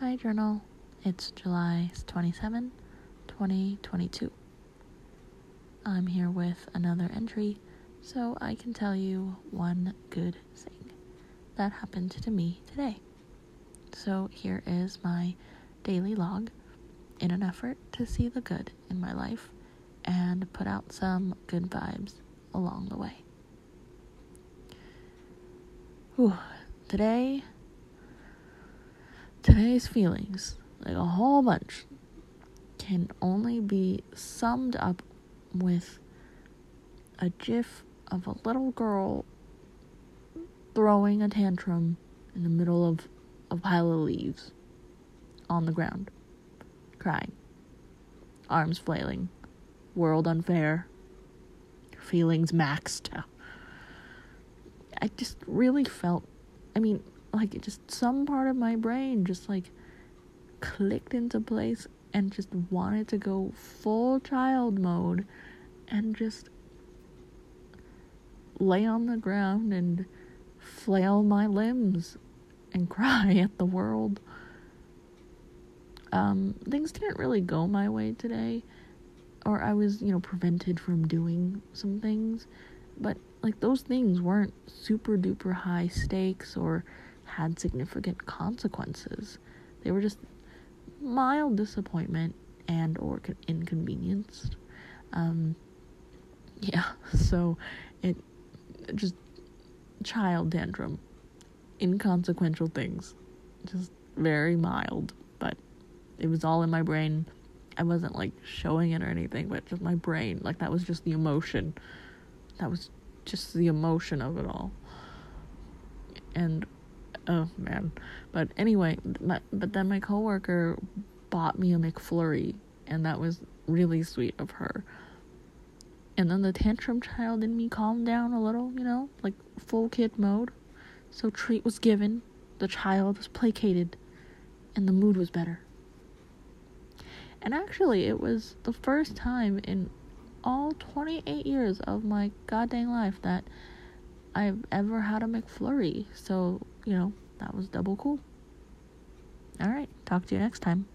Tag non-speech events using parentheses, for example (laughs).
Hi, Journal. It's July 27, 2022. I'm here with another entry so I can tell you one good thing that happened to me today. So here is my daily log in an effort to see the good in my life and put out some good vibes along the way. Whew. Today, today's feelings, like a whole bunch, can only be summed up with a gif of a little girl throwing a tantrum in the middle of a pile of leaves on the ground, crying, arms flailing, world unfair, feelings maxed. I just really felt, I mean, like it just some part of my brain just like clicked into place and just wanted to go full child mode and just lay on the ground and flail my limbs and (laughs) cry at the world. Um, things didn't really go my way today, or I was, you know, prevented from doing some things, but like those things weren't super duper high stakes or had significant consequences. They were just mild disappointment and or inconvenienced. Um, yeah, (laughs) so it just child tantrum, inconsequential things, just very mild, but it was all in my brain. I wasn't like showing it or anything, but just my brain, like that was just the emotion. That was just the emotion of it all. And oh man. But anyway, my, but then my coworker bought me a McFlurry and that was really sweet of her. And then the tantrum child in me calmed down a little, you know, like full kid mode. So treat was given, the child was placated, and the mood was better. And actually, it was the first time in all 28 years of my goddamn life that I've ever had a McFlurry. So, you know, that was double cool. All right, talk to you next time.